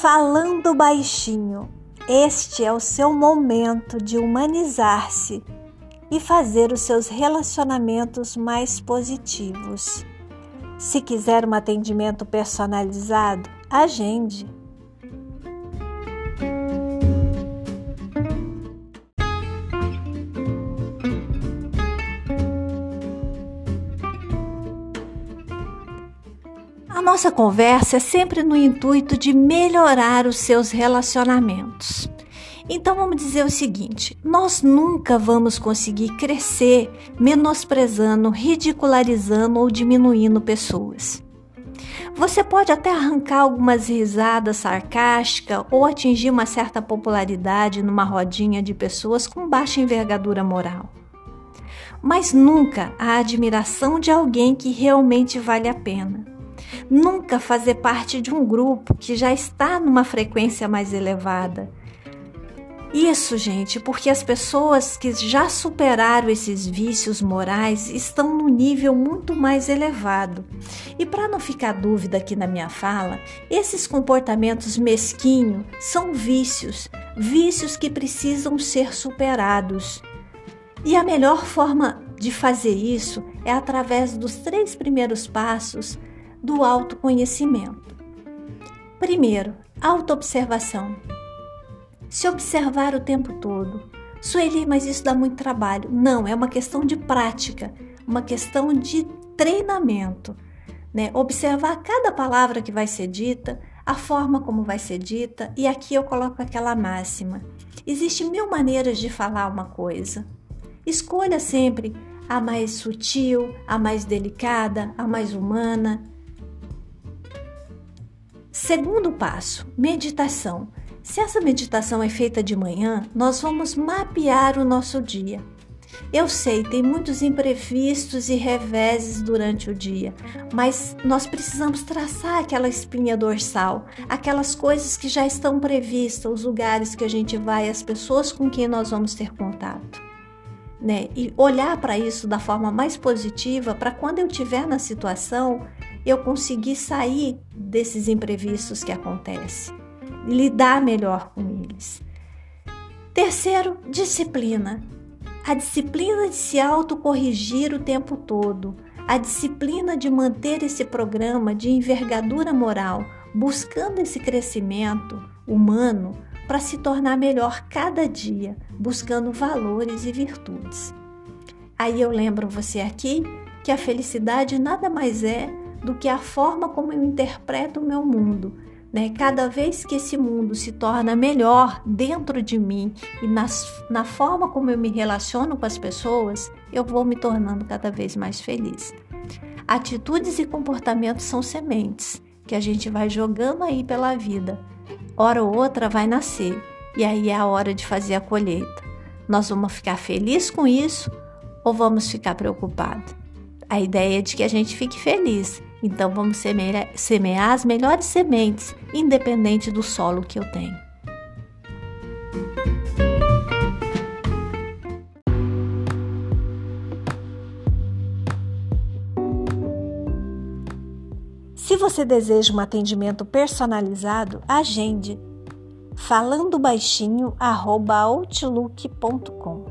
Falando baixinho, este é o seu momento de humanizar-se e fazer os seus relacionamentos mais positivos. Se quiser um atendimento personalizado, agende. A nossa conversa é sempre no intuito de melhorar os seus relacionamentos. Então vamos dizer o seguinte: nós nunca vamos conseguir crescer menosprezando, ridicularizando ou diminuindo pessoas. Você pode até arrancar algumas risadas sarcásticas ou atingir uma certa popularidade numa rodinha de pessoas com baixa envergadura moral. Mas nunca a admiração de alguém que realmente vale a pena. Nunca fazer parte de um grupo que já está numa frequência mais elevada isso, gente, porque as pessoas que já superaram esses vícios morais estão no nível muito mais elevado. E para não ficar dúvida aqui na minha fala, esses comportamentos mesquinhos são vícios, vícios que precisam ser superados. E a melhor forma de fazer isso é através dos três primeiros passos do autoconhecimento. Primeiro, autoobservação se observar o tempo todo. Sueli, mas isso dá muito trabalho. Não, é uma questão de prática, uma questão de treinamento. Né? Observar cada palavra que vai ser dita, a forma como vai ser dita, e aqui eu coloco aquela máxima. Existem mil maneiras de falar uma coisa. Escolha sempre a mais sutil, a mais delicada, a mais humana. Segundo passo, meditação. Se essa meditação é feita de manhã, nós vamos mapear o nosso dia. Eu sei, tem muitos imprevistos e reveses durante o dia, mas nós precisamos traçar aquela espinha dorsal, aquelas coisas que já estão previstas, os lugares que a gente vai, as pessoas com quem nós vamos ter contato. Né? E olhar para isso da forma mais positiva, para quando eu estiver na situação, eu conseguir sair desses imprevistos que acontecem lidar melhor com eles. Terceiro, disciplina. A disciplina de se autocorrigir o tempo todo, a disciplina de manter esse programa de envergadura moral, buscando esse crescimento humano para se tornar melhor cada dia, buscando valores e virtudes. Aí eu lembro você aqui que a felicidade nada mais é do que a forma como eu interpreto o meu mundo, né? Cada vez que esse mundo se torna melhor dentro de mim e nas, na forma como eu me relaciono com as pessoas, eu vou me tornando cada vez mais feliz. Atitudes e comportamentos são sementes que a gente vai jogando aí pela vida. Hora ou outra vai nascer e aí é a hora de fazer a colheita. Nós vamos ficar felizes com isso ou vamos ficar preocupados? A ideia é de que a gente fique feliz então vamos semear, semear as melhores sementes, independente do solo que eu tenho. Se você deseja um atendimento personalizado, agende falando baixinho@outlook.com.